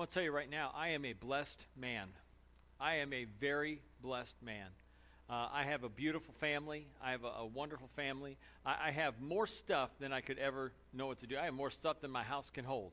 I want to tell you right now, I am a blessed man. I am a very blessed man. Uh, I have a beautiful family. I have a, a wonderful family. I, I, have more stuff than I could ever know what to do. I have more stuff than my house can hold.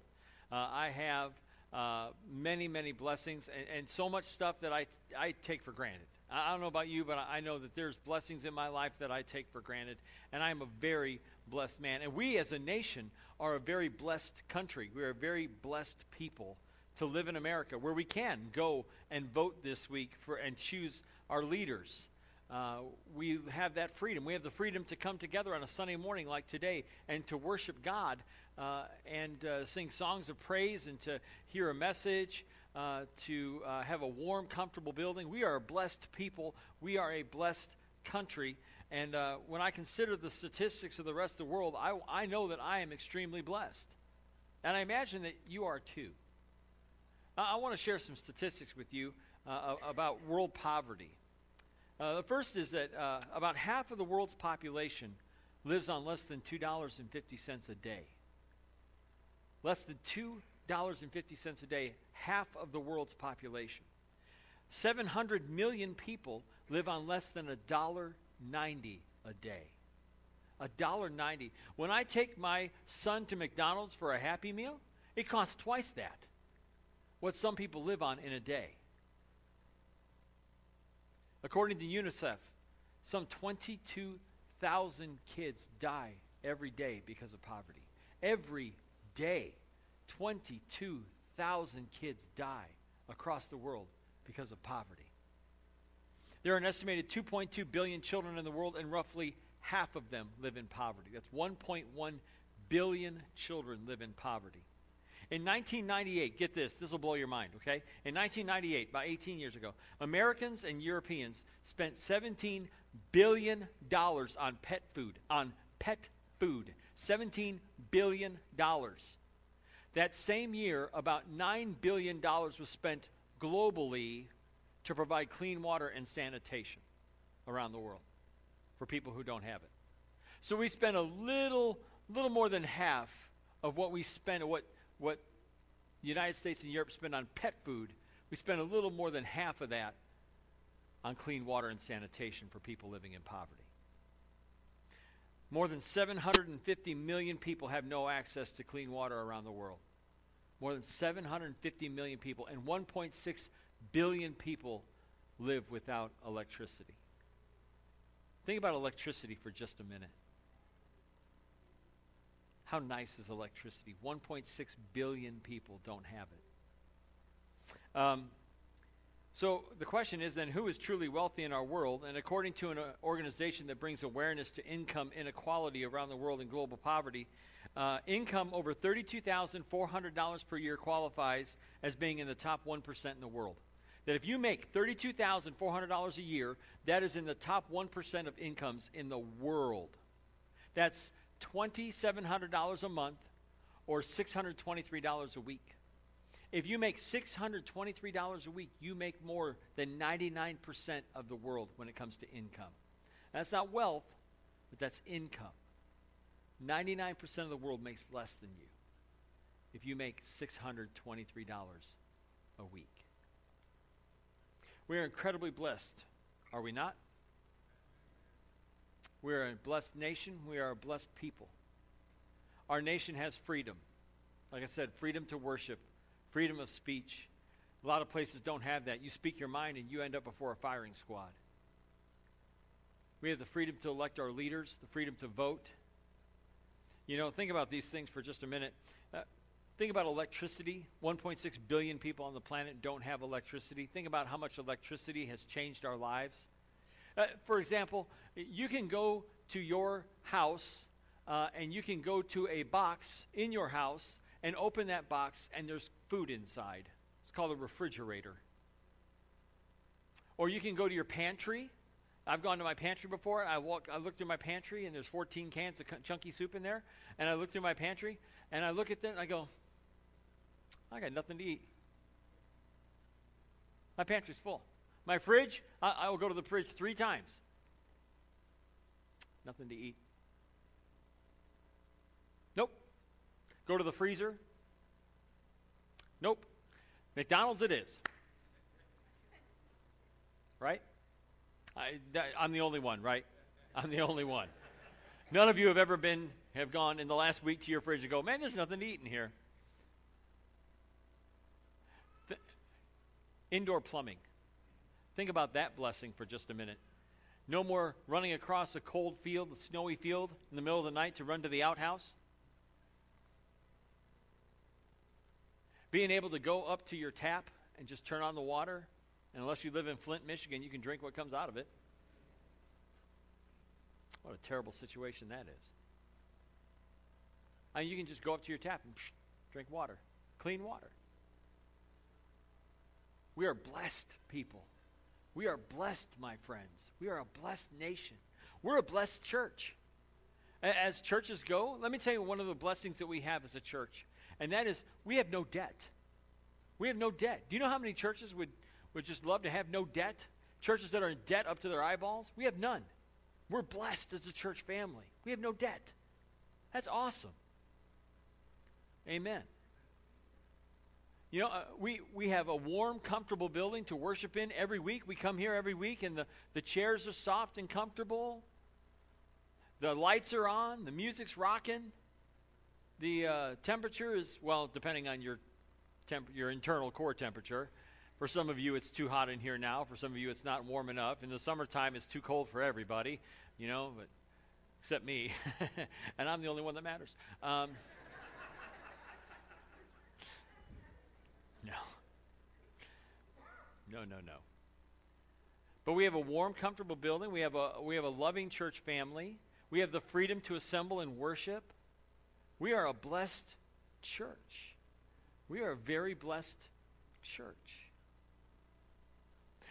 Uh, I have uh, many, many blessings and, and, so much stuff that I, I take for granted. I, I don't know about you, but I, I know that there's blessings in my life that I take for granted, and I am a very blessed man. And we as a nation are a very blessed country. We are a very blessed people to live in America where we can go and vote this week for and choose our leaders. Uh, we have that freedom. We have the freedom to come together on a Sunday morning like today and to worship God uh, and uh, sing songs of praise and to hear a message, uh, to uh, have a warm, comfortable building. We are a blessed people. We are a blessed country. And uh, when I consider the statistics of the rest of the world, I, I know that I am extremely blessed. And I imagine that you are too. I, I want to share some statistics with you about world poverty. Uh, the first is that uh, about half of the world's population lives on less than $2.50 a day. Less than $2.50 a day, half of the world's population. 700 million people live on less than $1.90 a day. $1.90. When I take my son to McDonald's for a Happy Meal, it costs twice that, what some people live on in a day. According to UNICEF, some 22,000 kids die every day because of poverty. Every day, 22,000 kids die across the world because of poverty. There are an estimated 2.2 billion children in the world, and roughly half of them live in poverty. That's 1.1 billion children live in poverty. In 1998, get this, this will blow your mind, okay? In 1998, about 18 years ago, Americans and Europeans spent $17 billion on pet food, on pet food. $17 billion. That same year, about $9 billion was spent globally to provide clean water and sanitation around the world for people who don't have it. So we spent a little, little more than half of what we spent, what what the United States and Europe spend on pet food, we spend a little more than half of that on clean water and sanitation for people living in poverty. More than 750 million people have no access to clean water around the world. More than 750 million people, and 1.6 billion people live without electricity. Think about electricity for just a minute. How nice is electricity? 1.6 billion people don't have it. Um, so the question is then who is truly wealthy in our world? And according to an uh, organization that brings awareness to income inequality around the world and global poverty, uh, income over $32,400 per year qualifies as being in the top 1% in the world. That if you make $32,400 a year, that is in the top 1% of incomes in the world. That's $2,700 a month or $623 a week. If you make $623 a week, you make more than 99% of the world when it comes to income. That's not wealth, but that's income. 99% of the world makes less than you if you make $623 a week. We are incredibly blessed, are we not? We are a blessed nation. We are a blessed people. Our nation has freedom. Like I said, freedom to worship, freedom of speech. A lot of places don't have that. You speak your mind and you end up before a firing squad. We have the freedom to elect our leaders, the freedom to vote. You know, think about these things for just a minute. Uh, think about electricity. 1.6 billion people on the planet don't have electricity. Think about how much electricity has changed our lives. Uh, for example, you can go to your house uh, and you can go to a box in your house and open that box and there's food inside. It's called a refrigerator. Or you can go to your pantry. I've gone to my pantry before. I walk. I look through my pantry and there's 14 cans of chunky soup in there. And I look through my pantry and I look at them and I go, I got nothing to eat. My pantry's full. My fridge, I, I will go to the fridge three times. Nothing to eat. Nope. Go to the freezer. Nope. McDonald's it is. Right? I, am the only one, right? I'm the only one. None of you have ever been, have gone in the last week to your fridge and go, man, there's nothing to eat in here. Th- indoor plumbing. Think about that blessing for just a minute. No more running across a cold field, a snowy field in the middle of the night to run to the outhouse. Being able to go up to your tap and just turn on the water. And unless you live in Flint, Michigan, you can drink what comes out of it. What a terrible situation that is. Mean, you can just go up to your tap and psh, drink water, clean water. We are blessed people. We are blessed, my friends. We are a blessed nation. We're a blessed church. As churches go, let me tell you one of the blessings that we have as a church, and that is we have no debt. We have no debt. Do you know how many churches would, would just love to have no debt? Churches that are in debt up to their eyeballs? We have none. We're blessed as a church family. We have no debt. That's awesome. Amen. You know, uh, we, we have a warm, comfortable building to worship in every week. We come here every week, and the, the chairs are soft and comfortable. The lights are on. The music's rocking. The uh, temperature is, well, depending on your, temp- your internal core temperature. For some of you, it's too hot in here now. For some of you, it's not warm enough. In the summertime, it's too cold for everybody, you know, but except me. and I'm the only one that matters. Um, No, no, no. But we have a warm, comfortable building. We have a, we have a loving church family. We have the freedom to assemble and worship. We are a blessed church. We are a very blessed church.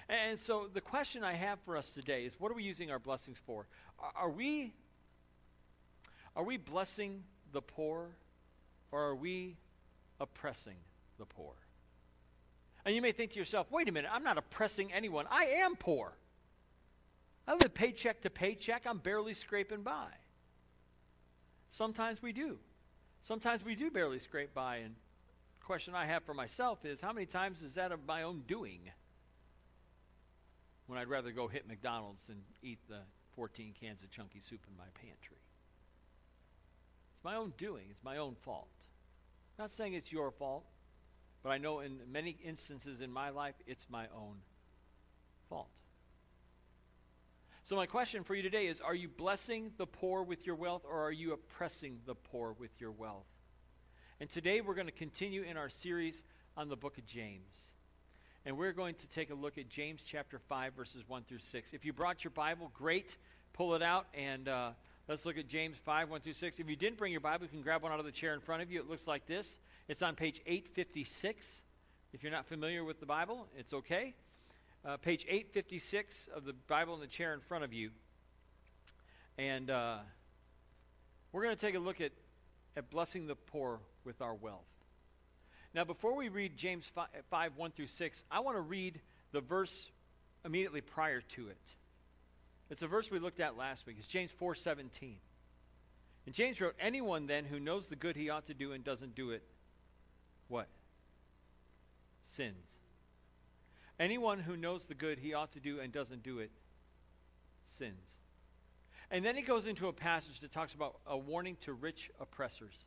And so the question I have for us today is what are we using our blessings for? Are we are we blessing the poor or are we oppressing the poor? And you may think to yourself, wait a minute, I'm not oppressing anyone. I am poor. I live paycheck to paycheck. I'm barely scraping by. Sometimes we do. Sometimes we do barely scrape by. And the question I have for myself is how many times is that of my own doing? When I'd rather go hit McDonald's than eat the 14 cans of chunky soup in my pantry. It's my own doing. It's my own fault. I'm not saying it's your fault. But I know in many instances in my life, it's my own fault. So, my question for you today is Are you blessing the poor with your wealth, or are you oppressing the poor with your wealth? And today we're going to continue in our series on the book of James. And we're going to take a look at James chapter 5, verses 1 through 6. If you brought your Bible, great. Pull it out and uh, let's look at James 5, 1 through 6. If you didn't bring your Bible, you can grab one out of the chair in front of you. It looks like this. It's on page 856. If you're not familiar with the Bible, it's okay. Uh, page 856 of the Bible in the chair in front of you. And uh, we're going to take a look at, at blessing the poor with our wealth. Now, before we read James 5, 5 1 through 6, I want to read the verse immediately prior to it. It's a verse we looked at last week. It's James 4 17. And James wrote, Anyone then who knows the good he ought to do and doesn't do it what? Sins. Anyone who knows the good he ought to do and doesn't do it sins. And then he goes into a passage that talks about a warning to rich oppressors.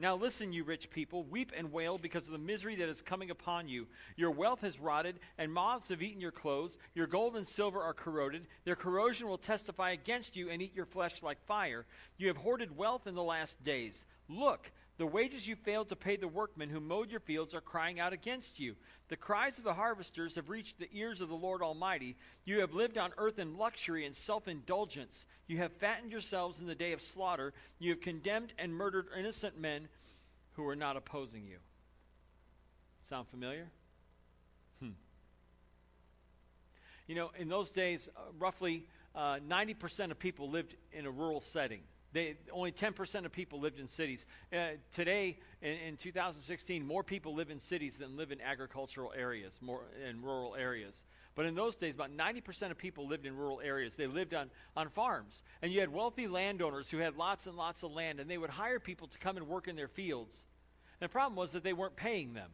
Now listen, you rich people, weep and wail because of the misery that is coming upon you. Your wealth has rotted, and moths have eaten your clothes. Your gold and silver are corroded. Their corrosion will testify against you and eat your flesh like fire. You have hoarded wealth in the last days. Look, the wages you failed to pay the workmen who mowed your fields are crying out against you. The cries of the harvesters have reached the ears of the Lord Almighty. You have lived on earth in luxury and self indulgence. You have fattened yourselves in the day of slaughter. You have condemned and murdered innocent men who are not opposing you. Sound familiar? Hmm. You know, in those days, uh, roughly uh, 90% of people lived in a rural setting. They, only 10% of people lived in cities. Uh, today, in, in, 2016, more people live in cities than live in agricultural areas, more in rural areas. But in those days, about 90% of people lived in rural areas. They lived on, on farms. And you had wealthy landowners who had lots and lots of land, and they would hire people to come and work in their fields. And the problem was that they weren't paying them.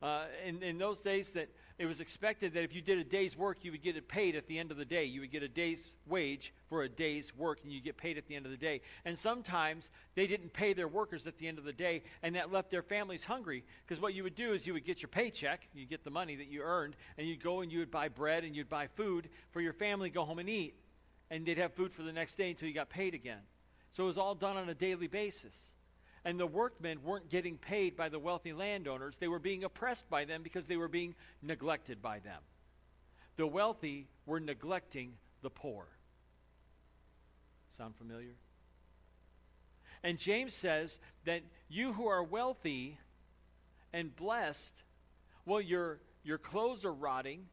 Uh, in, in those days, that it was expected that if you did a day's work, you would get it paid at the end of the day. You would get a day's wage for a day's work, and you get paid at the end of the day. And sometimes they didn't pay their workers at the end of the day, and that left their families hungry. Because what you would do is you would get your paycheck, you get the money that you earned, and you'd go and you would buy bread and you'd buy food for your family, go home and eat, and they'd have food for the next day until you got paid again. So it was all done on a daily basis. And the workmen weren't getting paid by the wealthy landowners. They were being oppressed by them because they were being neglected by them. The wealthy were neglecting the poor. Sound familiar? And James says that you who are wealthy and blessed, well, your, your clothes are rotting,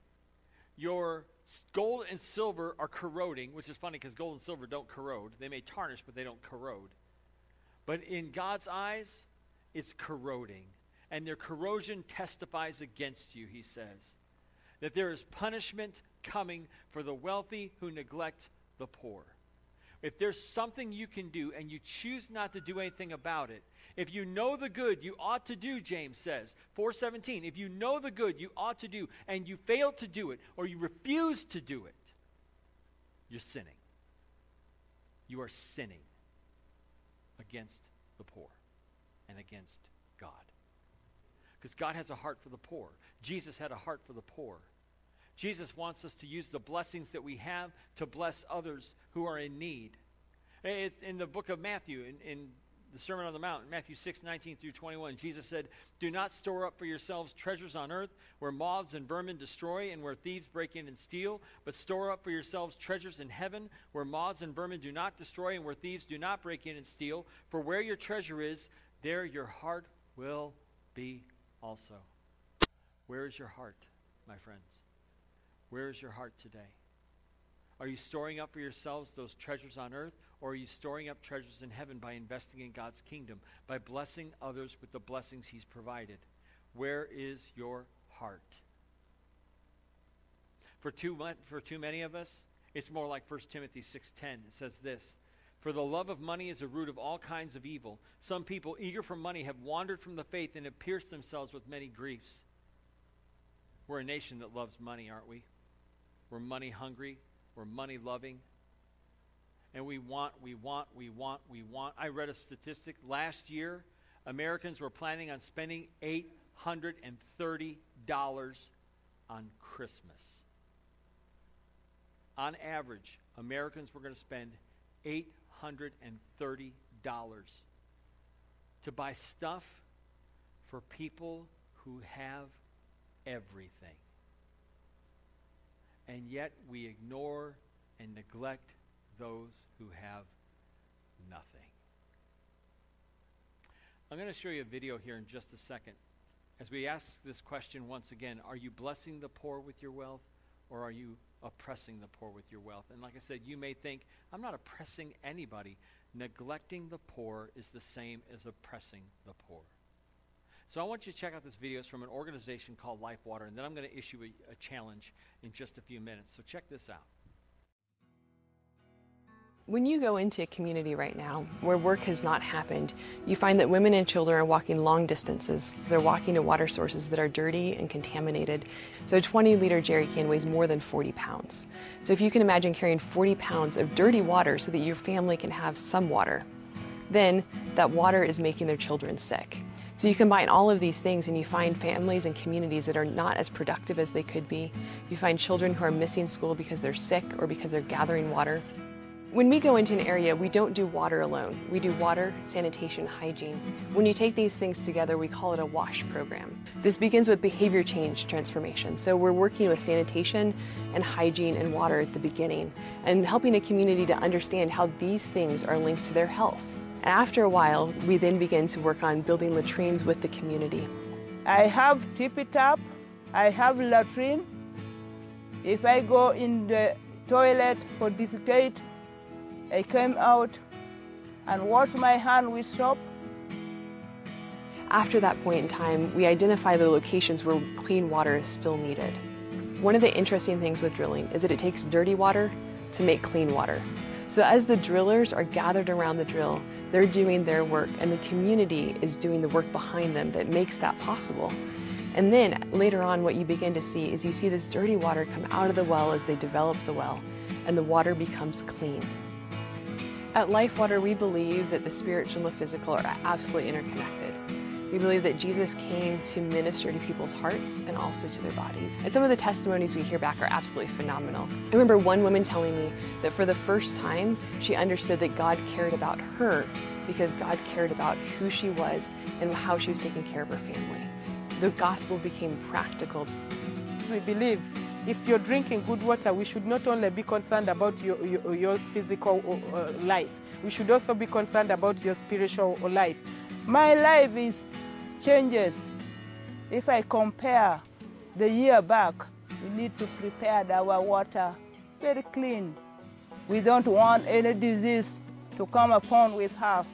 your gold and silver are corroding, which is funny because gold and silver don't corrode. They may tarnish, but they don't corrode. But in God's eyes, it's corroding. And their corrosion testifies against you, he says. That there is punishment coming for the wealthy who neglect the poor. If there's something you can do and you choose not to do anything about it, if you know the good you ought to do, James says, 417, if you know the good you ought to do and you fail to do it or you refuse to do it, you're sinning. You are sinning against the poor and against God. Because God has a heart for the poor. Jesus had a heart for the poor. Jesus wants us to use the blessings that we have to bless others who are in need. It's in the book of Matthew, in, in the Sermon on the Mount, Matthew 6, 19 through 21, Jesus said, Do not store up for yourselves treasures on earth where moths and vermin destroy and where thieves break in and steal, but store up for yourselves treasures in heaven where moths and vermin do not destroy and where thieves do not break in and steal. For where your treasure is, there your heart will be also. Where is your heart, my friends? Where is your heart today? Are you storing up for yourselves those treasures on earth? Or are you storing up treasures in heaven by investing in God's kingdom, by blessing others with the blessings He's provided? Where is your heart? For too, much, for too many of us, it's more like 1 Timothy 6:10. It says this, "For the love of money is a root of all kinds of evil. Some people eager for money have wandered from the faith and have pierced themselves with many griefs." We're a nation that loves money, aren't we? We're money hungry, we're money loving and we want, we want, we want, we want. I read a statistic last year, Americans were planning on spending $830 on Christmas. On average, Americans were going to spend $830 to buy stuff for people who have everything. And yet we ignore and neglect those who have nothing. I'm going to show you a video here in just a second. As we ask this question once again, are you blessing the poor with your wealth or are you oppressing the poor with your wealth? And like I said, you may think, I'm not oppressing anybody. Neglecting the poor is the same as oppressing the poor. So I want you to check out this video. It's from an organization called Life Water, and then I'm going to issue a, a challenge in just a few minutes. So check this out. When you go into a community right now where work has not happened, you find that women and children are walking long distances. They're walking to water sources that are dirty and contaminated. So a 20 liter jerry can weighs more than 40 pounds. So if you can imagine carrying 40 pounds of dirty water so that your family can have some water, then that water is making their children sick. So you combine all of these things and you find families and communities that are not as productive as they could be. You find children who are missing school because they're sick or because they're gathering water. When we go into an area, we don't do water alone. We do water, sanitation, hygiene. When you take these things together, we call it a WASH program. This begins with behavior change transformation. So we're working with sanitation and hygiene and water at the beginning and helping a community to understand how these things are linked to their health. After a while, we then begin to work on building latrines with the community. I have tippy tap, I have latrine. If I go in the toilet for defecate, I came out and washed my hand with soap. After that point in time, we identify the locations where clean water is still needed. One of the interesting things with drilling is that it takes dirty water to make clean water. So as the drillers are gathered around the drill, they're doing their work and the community is doing the work behind them that makes that possible. And then later on, what you begin to see is you see this dirty water come out of the well as they develop the well, and the water becomes clean. At Life Water, we believe that the spiritual and the physical are absolutely interconnected. We believe that Jesus came to minister to people's hearts and also to their bodies. And some of the testimonies we hear back are absolutely phenomenal. I remember one woman telling me that for the first time, she understood that God cared about her because God cared about who she was and how she was taking care of her family. The gospel became practical. We believe if you're drinking good water, we should not only be concerned about your, your, your physical uh, life, we should also be concerned about your spiritual life. My life is changes. If I compare the year back, we need to prepare our water very clean. We don't want any disease to come upon with us.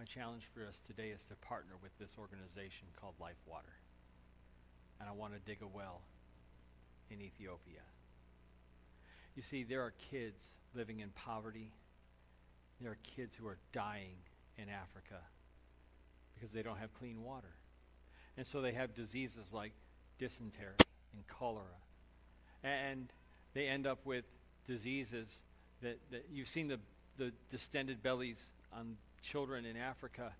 My challenge for us today is to partner with this organization called Life Water. And I want to dig a well in Ethiopia. You see, there are kids living in poverty. There are kids who are dying in Africa because they don't have clean water. And so they have diseases like dysentery and cholera. And they end up with diseases that, that you've seen the, the distended bellies on children in Africa.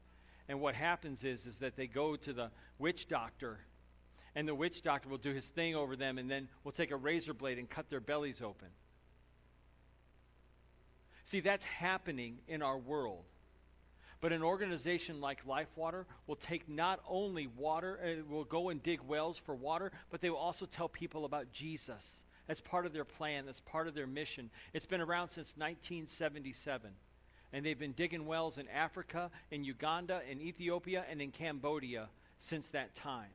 And what happens is, is that they go to the witch doctor, and the witch doctor will do his thing over them, and then will take a razor blade and cut their bellies open. See, that's happening in our world. But an organization like LifeWater will take not only water, uh, will go and dig wells for water, but they will also tell people about Jesus. That's part of their plan, that's part of their mission. It's been around since 1977. And they've been digging wells in Africa, in Uganda, in Ethiopia, and in Cambodia since that time.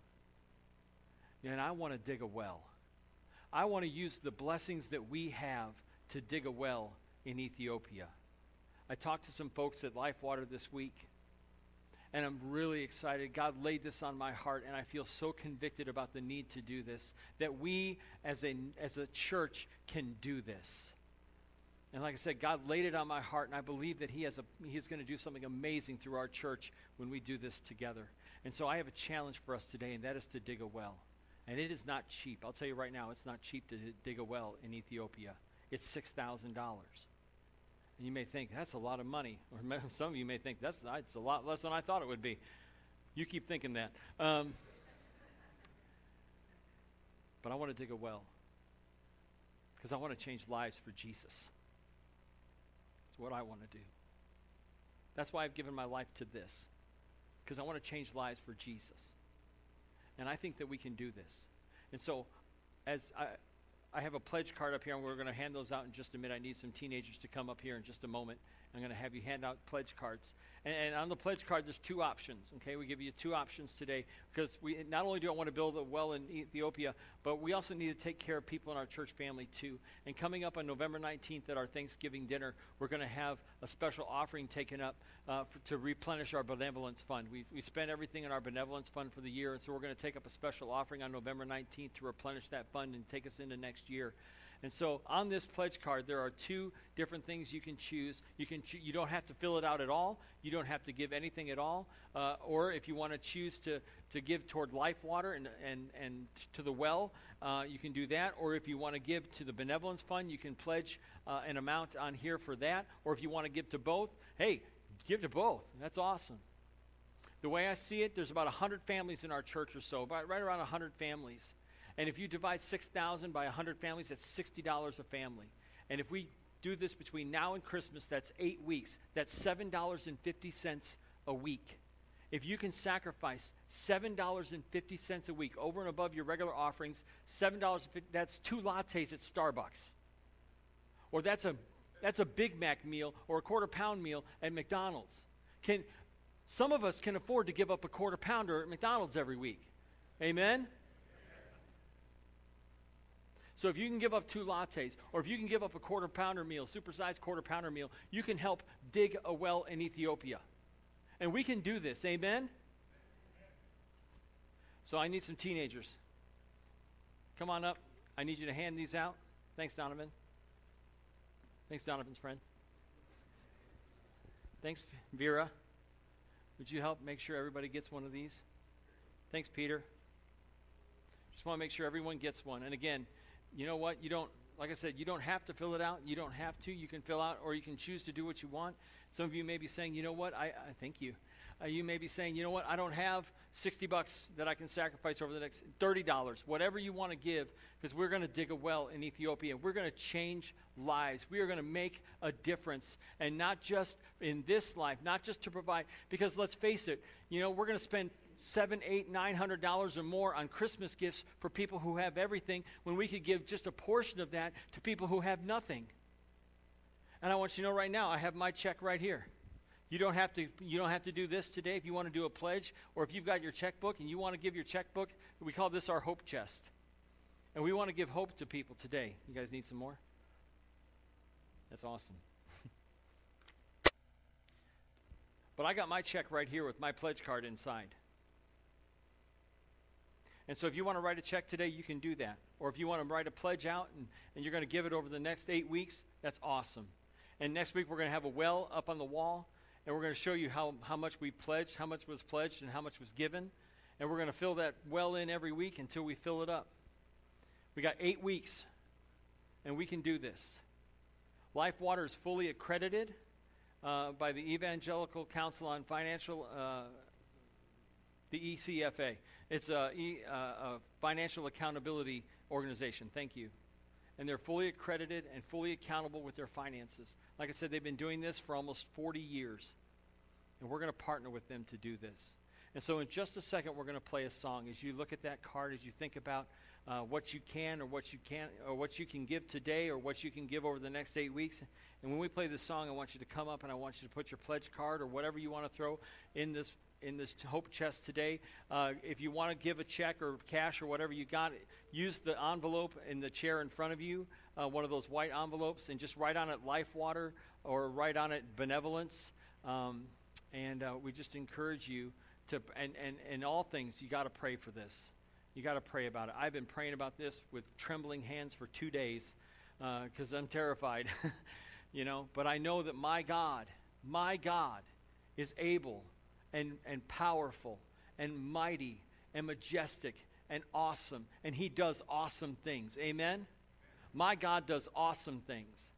And I want to dig a well. I want to use the blessings that we have to dig a well in Ethiopia. I talked to some folks at LifeWater this week, and I'm really excited. God laid this on my heart, and I feel so convicted about the need to do this that we as a, as a church can do this. And like I said, God laid it on my heart, and I believe that He has a, He's going to do something amazing through our church when we do this together. And so I have a challenge for us today, and that is to dig a well. And it is not cheap. I'll tell you right now, it's not cheap to dig a well in Ethiopia. It's $6,000. And you may think, that's a lot of money. Or some of you may think, that's, that's a lot less than I thought it would be. You keep thinking that. Um, but I want to dig a well because I want to change lives for Jesus. It's what I want to do. That's why I've given my life to this because I want to change lives for Jesus. And I think that we can do this. And so, as I, I have a pledge card up here, and we're going to hand those out in just a minute. I need some teenagers to come up here in just a moment. I'm going to have you hand out pledge cards. And, and, on the pledge card, there's two options. Okay, we give you two options today because we not only do I want to build a well in Ethiopia, but we also need to take care of people in our church family too. And coming up on November 19th at our Thanksgiving dinner, we're going to have a special offering taken up uh, for, to replenish our benevolence fund. We we spent everything in our benevolence fund for the year, and so we're going to take up a special offering on November 19th to replenish that fund and take us into next year. And so on this pledge card, there are two different things you can choose. You can cho- you don't have to fill it out at all. You don't have to give anything at all. Uh, or if you want to choose to, to give toward life water and, and, and to the well, uh, you can do that. Or if you want to give to the benevolence fund, you can pledge uh, an amount on here for that. Or if you want to give to both, hey, give to both. That's awesome. The way I see it, there's about 100 families in our church or so, about right around 100 families. And if you divide 6,000 by 100 families, that's $60 a family. And if we do this between now and Christmas, that's eight weeks. That's $7.50 a week. If you can sacrifice $7.50 a week over and above your regular offerings, $7.50, that's two lattes at Starbucks. Or that's a, that's a Big Mac meal or a quarter pound meal at McDonald's. Can, some of us can afford to give up a quarter pounder at McDonald's every week. Amen? So if you can give up two lattes, or if you can give up a quarter pounder meal, supersized quarter pounder meal, you can help dig a well in Ethiopia. And we can do this. Amen? So I need some teenagers. Come on up. I need you to hand these out. Thanks, Donovan. Thanks, Donovan's friend. Thanks, Vera. Would you help make sure everybody gets one of these? Thanks, Peter. Just want to make sure everyone gets one. And again, you know what? You don't, like I said, you don't have to fill it out. You don't have to. You can fill out or you can choose to do what you want. Some of you may be saying, you know what? I, I thank you. Uh, you may be saying, you know what? I don't have 60 bucks that I can sacrifice over the next $30, whatever you want to give, because we're going to dig a well in Ethiopia. We're going to change lives. We are going to make a difference. And not just in this life, not just to provide, because let's face it, you know, we're going to spend seven, eight, nine hundred dollars or more on Christmas gifts for people who have everything when we could give just a portion of that to people who have nothing. And I want you to know right now, I have my check right here. You don't have to you don't have to do this today if you want to do a pledge or if you've got your checkbook and you want to give your checkbook, we call this our hope chest. And we want to give hope to people today. You guys need some more? That's awesome. but I got my check right here with my pledge card inside. And so if you want to write a check today, you can do that. Or if you want to write a pledge out and, and you're going to give it over the next eight weeks, that's awesome. And next week, we're going to have a well up on the wall and we're going to show you how, how much we pledged, how much was pledged, and how much was given. And we're going to fill that well in every week until we fill it up. We got eight weeks, and we can do this. Life Water is fully accredited uh, by the Evangelical Council on Financial, uh, the ECFA. It's a, a financial accountability organization. Thank you and they're fully accredited and fully accountable with their finances. Like I said, they've been doing this for almost 40 years, and we're going to partner with them to do this. And so, in just a second, we're going to play a song. As you look at that card, as you think about uh, what you can or what you can or what you can give today or what you can give over the next eight weeks. And when we play this song, I want you to come up and I want you to put your pledge card or whatever you want to throw in this in this hope chest today. Uh, if you want to give a check or cash or whatever you got, use the envelope in the chair in front of you, uh, one of those white envelopes, and just write on it Life Water or write on it Benevolence. Um, and uh, we just encourage you to, and, and in all things, you got to pray for this. You got to pray about it. I've been praying about this with trembling hands for two days because uh, I'm terrified, you know. But I know that my God, my God, is able and, and powerful and mighty and majestic and awesome. And he does awesome things. Amen? My God does awesome things.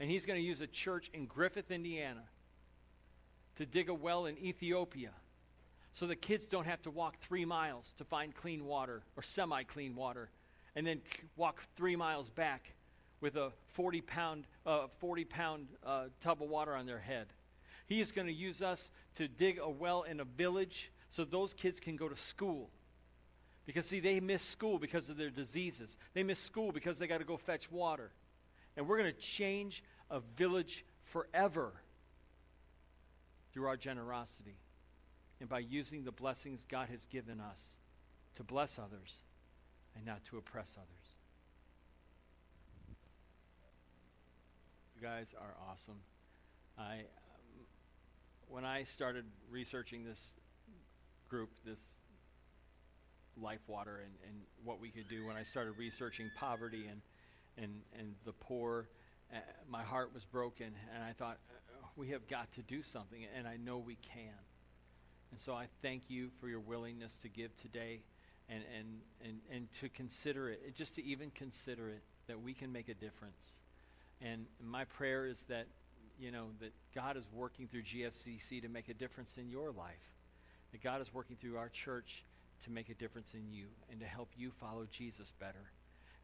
And he's going to use a church in Griffith, Indiana to dig a well in Ethiopia so the kids don't have to walk three miles to find clean water or semi clean water and then walk three miles back with a 40 pound, uh, 40 pound uh, tub of water on their head. He is going to use us to dig a well in a village so those kids can go to school. Because, see, they miss school because of their diseases. They miss school because they got to go fetch water. And we're going to change a village forever through our generosity and by using the blessings God has given us to bless others and not to oppress others. You guys are awesome. I when I started researching this group, this Life Water, and, and what we could do, when I started researching poverty and, and, and the poor, uh, my heart was broken, and I thought, uh, we have got to do something, and I know we can. And so I thank you for your willingness to give today and, and, and, and to consider it, just to even consider it, that we can make a difference. And my prayer is that you know, that God is working through GFCC to make a difference in your life. That God is working through our church to make a difference in you and to help you follow Jesus better.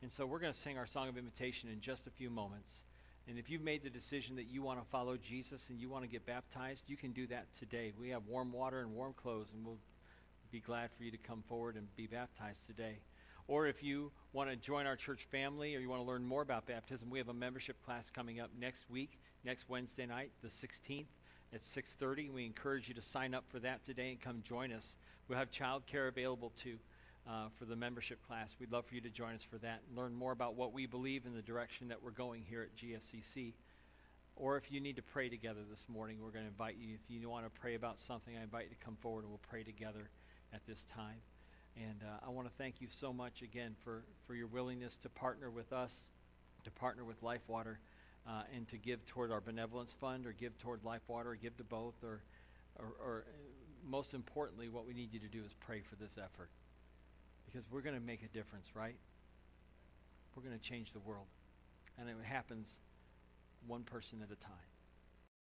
And so we're going to sing our song of invitation in just a few moments. And if you've made the decision that you want to follow Jesus and you want to get baptized, you can do that today. We have warm water and warm clothes, and we'll be glad for you to come forward and be baptized today. Or if you want to join our church family or you want to learn more about baptism, we have a membership class coming up next week next Wednesday night, the 16th at 6:30. We encourage you to sign up for that today and come join us. We'll have childcare available too uh, for the membership class. We'd love for you to join us for that and learn more about what we believe in the direction that we're going here at GFCC. Or if you need to pray together this morning, we're going to invite you. If you want to pray about something, I invite you to come forward and we'll pray together at this time. And uh, I want to thank you so much again for, for your willingness to partner with us, to partner with Lifewater, uh, and to give toward our benevolence fund or give toward Lifewater or give to both or, or, or uh, most importantly, what we need you to do is pray for this effort because we're going to make a difference, right? We're going to change the world. And it happens one person at a time.